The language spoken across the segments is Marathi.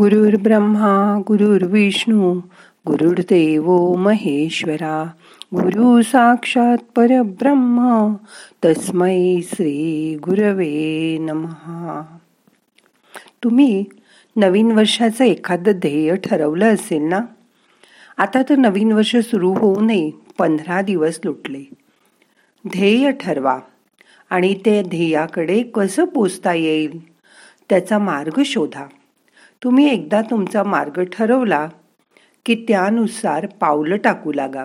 गुरुर् ब्रह्मा गुरुर्विष्णू गुरुर्देव महेश्वरा गुरु साक्षात परब्रह्म तस्मै श्री गुरवे नमहा तुम्ही नवीन वर्षाचं एखादं ध्येय ठरवलं असेल ना? आता तर नवीन वर्ष सुरू होऊ नये पंधरा दिवस लुटले. ध्येय ठरवा आणि ते ध्येयाकडे कसं पोचता येईल? त्याचा मार्ग शोधा. तुम्ही एकदा तुमचा मार्ग ठरवला की त्यानुसार पावलं टाकू लागा.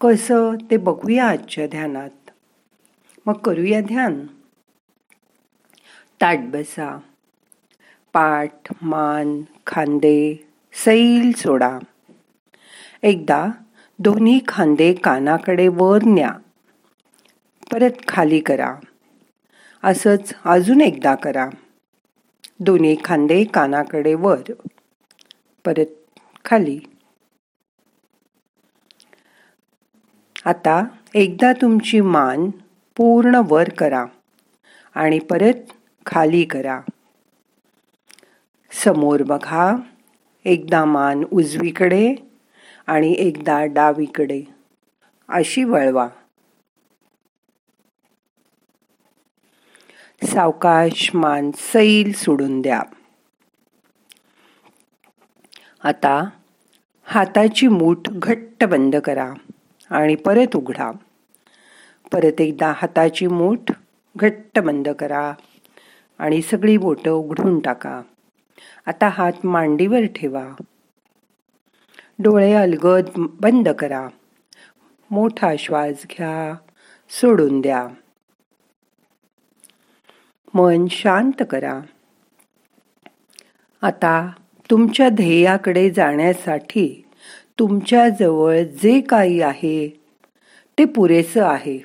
कसं ते बघूया आजच्या ध्यानात. मग करूया ध्यान. ताट बसा. पाठ मान खांदे सैल सोडा. एकदा दोन्ही खांदे कानाकडे वर न्या. परत खाली करा. असंच अजून एकदा करा. दोन्ही खांदे कानाकडे वर. परत खाली. आता एकदा तुमची मान पूर्ण वर करा आणि परत खाली करा. समोर बघा एकदा मान उजवीकडे आणि एकदा डावीकडे. अशी वळवा. सावकाश मान सैल सोडून द्या. आता हाताची मूठ घट्ट बंद करा आणि परत उघडा. परत एकदा हाताची मूठ घट्ट बंद करा आणि सगळी बोटं उघडून टाका. आता हात मांडीवर ठेवा. डोळे अलगद बंद करा. मोठा श्वास घ्या सोडून द्या. मन शांत करा. आता तुमच्या ध्येयाकडे जाण्यासाठी तुमच्या जवळ जे काही आहे ते पुरेसं आहे.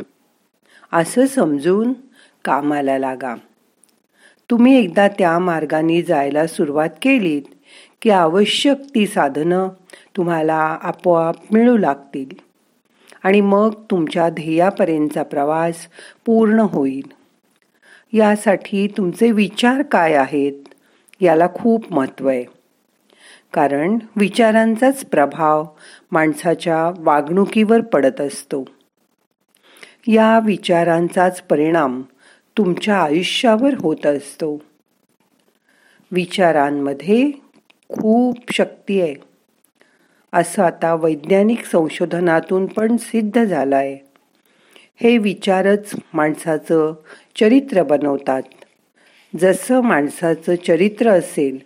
असं समजून कामाला लागा. तुम्ही एकदा त्या मार्गाने जायला सुरुवात केलीत की आवश्यक ती साधनं तुम्हाला आपोआप मिळू लागतील आणि मग तुमच्या ध्येयापर्यंतचा प्रवास पूर्ण होईल. यासाठी तुमचे विचार काय आहेत? याला खूप महत्त्व आहे. कारण विचारांचाच प्रभाव माणसाच्या वागणुकीवर पडत असतो. या विचारांचाच परिणाम तुमच्या आयुष्यावर होत असतो. विचारांमध्ये खूप शक्ती आहे. असं आता वैज्ञानिक संशोधनातून पण सिद्ध झालं आहे हे विचारच माणसाचं चरित्र बनवतात. जसं माणसाचं चरित्र असेल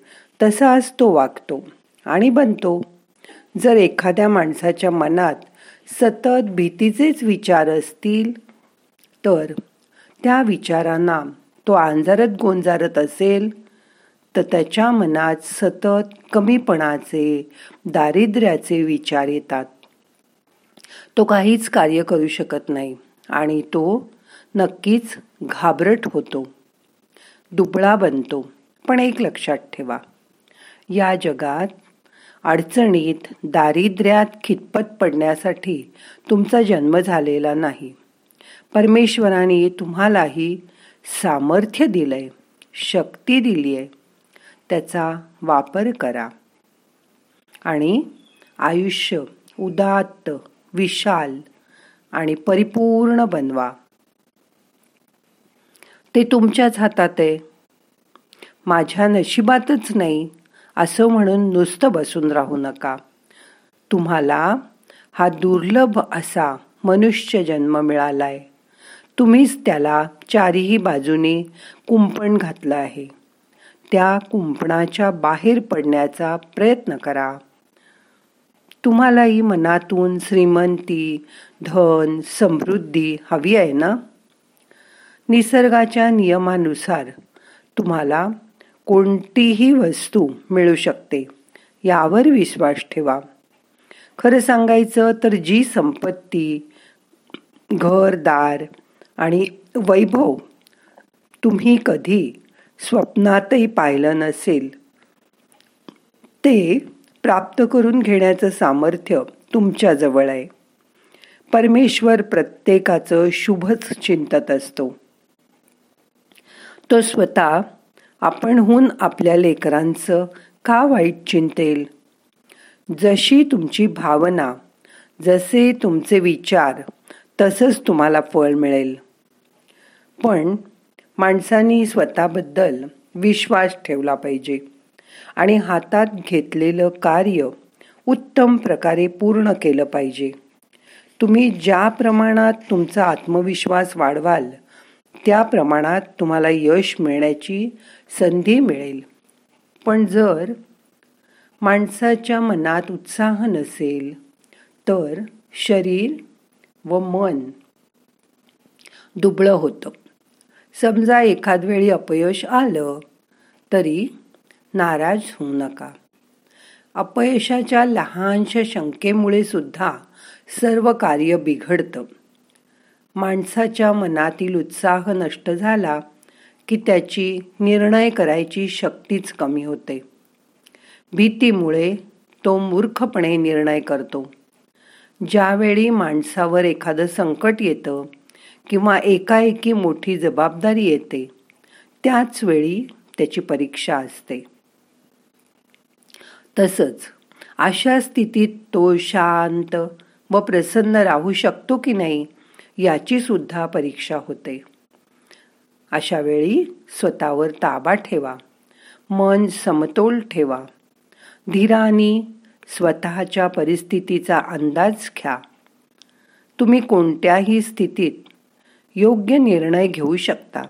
तसाच तो वागतो आणि बनतो. जर एखाद्या माणसाच्या मनात सतत भीतीचेच विचार असतील तर त्या विचारांना तो आंजारत गोंजारत असेल तर त्याच्या मनात सतत कमीपणाचे दारिद्र्याचे विचार येतात. तो काहीच कार्य करू शकत नाही. आणि तो नक्कीच घाबरट होतो. दुबळा बनतो. पण एक लक्षात ठेवा. या जगात अडचणीत दारिद्र्यात खितपत पडण्यासाठी तुमचा जन्म झालेला नाही. परमेश्वराने तुम्हालाही सामर्थ्य दिलंय शक्ती दिली आहे त्याचा वापर करा. आणि आयुष्य उदात्त विशाल आणि परिपूर्ण बनवा. ते तुमच्याच हातात आहे. माझ्या नशिबातच नाही असं म्हणून नुसतं बसून राहू नका. तुम्हाला हा दुर्लभ असा मनुष्य जन्म मिळालाय. तुम्हीच त्याला चारीही बाजूने कुंपण घातलं आहे. त्या कुंपणाच्या बाहेर पडण्याचा प्रयत्न करा. तुम्हालाही मनातून श्रीमंती धन समृद्धी हवी आहे ना? निसर्गाच्या नियमानुसार तुम्हाला कोणतीही वस्तू मिळू शकते यावर विश्वास ठेवा. खरं सांगायचं तर जी संपत्ती घरदार आणि वैभव तुम्ही कधी स्वप्नातही पाहिलं नसेल ते प्राप्त करून घेण्याचं सामर्थ्य तुमच्या जवळ आहे. परमेश्वर प्रत्येकाचं शुभच चिंतत असतो. तो स्वतः आपणहून आपल्या लेकरांचं का वाईट चिंतेल? जशी तुमची भावना जसे तुमचे विचार तसंच तुम्हाला फळ मिळेल. पण माणसांनी स्वतःबद्दल विश्वास ठेवला पाहिजे. आणि हातात घेतलेलं कार्य उत्तम प्रकारे पूर्ण केलं पाहिजे. तुम्ही ज्या प्रमाणात तुमचा आत्मविश्वास वाढवाल त्या प्रमाणात तुम्हाला यश मिळण्याची संधी मिळेल. पण जर माणसाच्या मनात उत्साह नसेल तर शरीर व मन दुबळं होतं. समजा एखाद वेळी अपयश आलं तरी नाराज होऊ नका. अपयशाच्या लहानशा शंकेमुळे सुद्धा सर्व कार्य बिघडतं. माणसाच्या मनातील उत्साह नष्ट झाला की त्याची निर्णय करायची शक्तीच कमी होते. भीतीमुळे तो मूर्खपणे निर्णय करतो. ज्यावेळी माणसावर एखादं संकट येतं किंवा एकाएकी मोठी जबाबदारी येते त्याच वेळी त्याची परीक्षा असते. तसंच अशा स्थितीत तो शांत व प्रसन्न राहू शकतो की नाही याची सुद्धा परीक्षा होते. अशा वेळी स्वतःवर ताबा ठेवा मन समतोल ठेवा. धीराने स्वतःच्या परिस्थितीचा अंदाज घ्या. तुम्ही कोणत्याही स्थितीत योग्य निर्णय घेऊ शकता.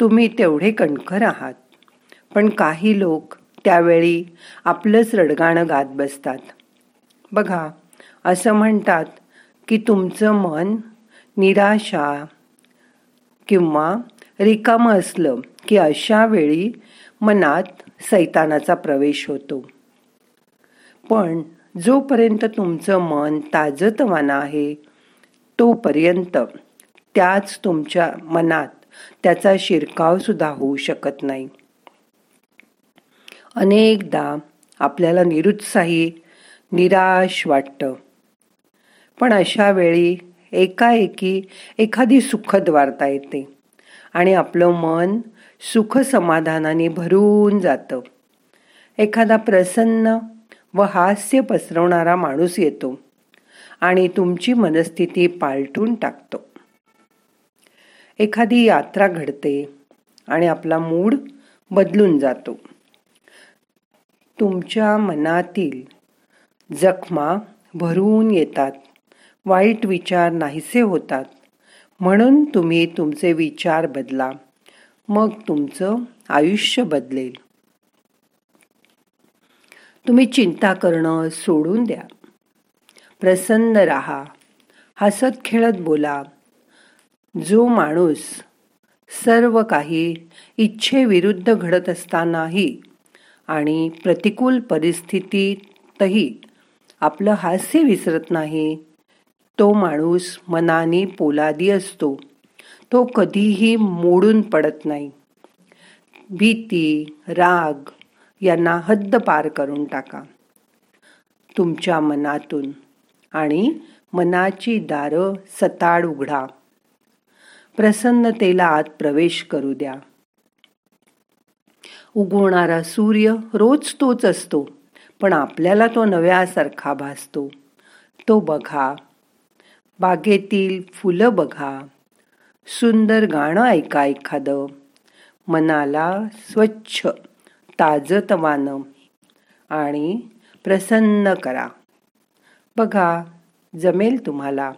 तुम्ही तेवढे कणखर आहात पण काही लोक त्यावेळी आपलंच रडगाणं गात बसतात. बघा असं म्हणतात की तुमचं मन निराशा किंवा रिकामं असलं की अशा वेळी मनात सैतानाचा प्रवेश होतो. पण जोपर्यंत तुमचं मन ताजतवानं आहे तोपर्यंत त्याच तुमच्या मनात त्याचा शिरकावसुद्धा होऊ शकत नाही. अनेकदा आपल्याला निरुत्साही निराश वाटतं. पण अशा वेळी एकाएकी एखादी सुखद वार्ता येते आणि आपलं मन सुख समाधानाने भरून जातं. एखादा प्रसन्न व हास्य पसरवणारा माणूस येतो आणि तुमची मनस्थिती पालटून टाकतो. एखादी यात्रा घडते आणि आपला मूड बदलून जातो. तुमच्या मनातील जखमा भरून येतात. वाईट विचार नाहीसे होतात. म्हणून तुम्ही तुमचे विचार बदला. मग तुमचं आयुष्य बदलेल. तुम्ही चिंता करणं सोडून द्या. प्रसन्न राहा. हसत खेळत बोला. जो माणूस सर्व काही इच्छेविरुद्ध घडत असतानाही आणि प्रतिकूल परिस्थितीतही आपलं हास्य विसरत नाही. तो माणूस मनाने पोलादी असतो. तो कधीही मोडून पडत नाही. भीती राग यांना हद्द पार करून टाका. तुमच्या मनातून आणि मनाची दारं सताड उघडा. प्रसन्नतेला आत प्रवेश करू द्या. उगवणारा सूर्य रोज तोच असतो पण आपल्याला तो नव्यासारखा भासतो. तो बघा. बागेतील फुलं बघा. सुंदर गाणं ऐका एखादं. मनाला स्वच्छ ताजतवानं आणि प्रसन्न करा. बघा जमेल तुम्हाला.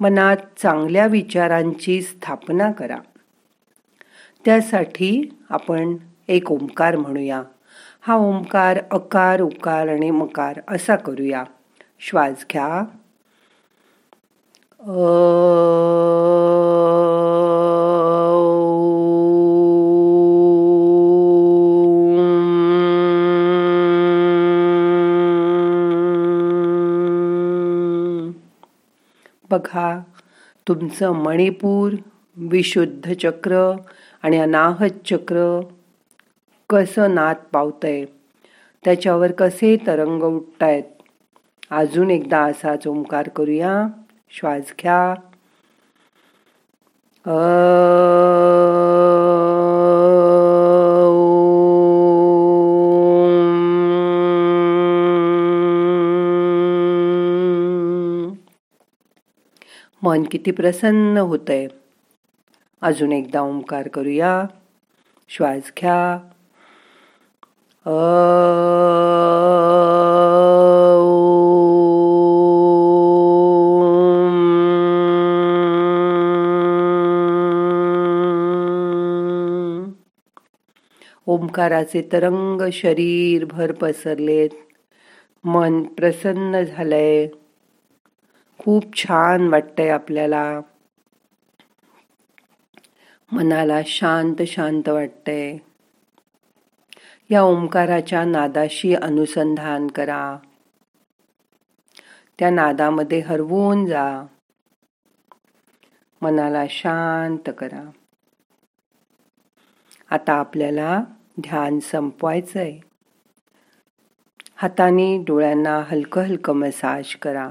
मनात चांगल्या विचारांची स्थापना करा. त्यासाठी आपण एक ओंकार म्हणूया. हा ओंकार अकार उकार आणि मकार असा करूया. श्वास घ्या. बघा. तुमचं मणिपूर विशुद्ध चक्र आणि अनाहत चक्र कसं नात पावतंय? त्याच्यावर कसे तरंग उठतायत? अजून एकदा असाच ओंकार करूया. श्वास घ्या. मन किती प्रसन्न होतंय. अजून एकदा ओंकार करूया. श्वास घ्या. ओंकाराचे तरंग शरीरभर पसरलेत मन प्रसन्न झालंय खूप छान वाटतंय आपल्याला. मनाला शांत शांत वाटतंय. या ओंकाराच्या नादाशी अनुसंधान करा. त्या नादामध्ये हरवून जा. मनाला शांत करा. आता आपल्याला ध्यान संपवायचंय. हाताने डोळ्यांना हलकं हलकं मसाज करा.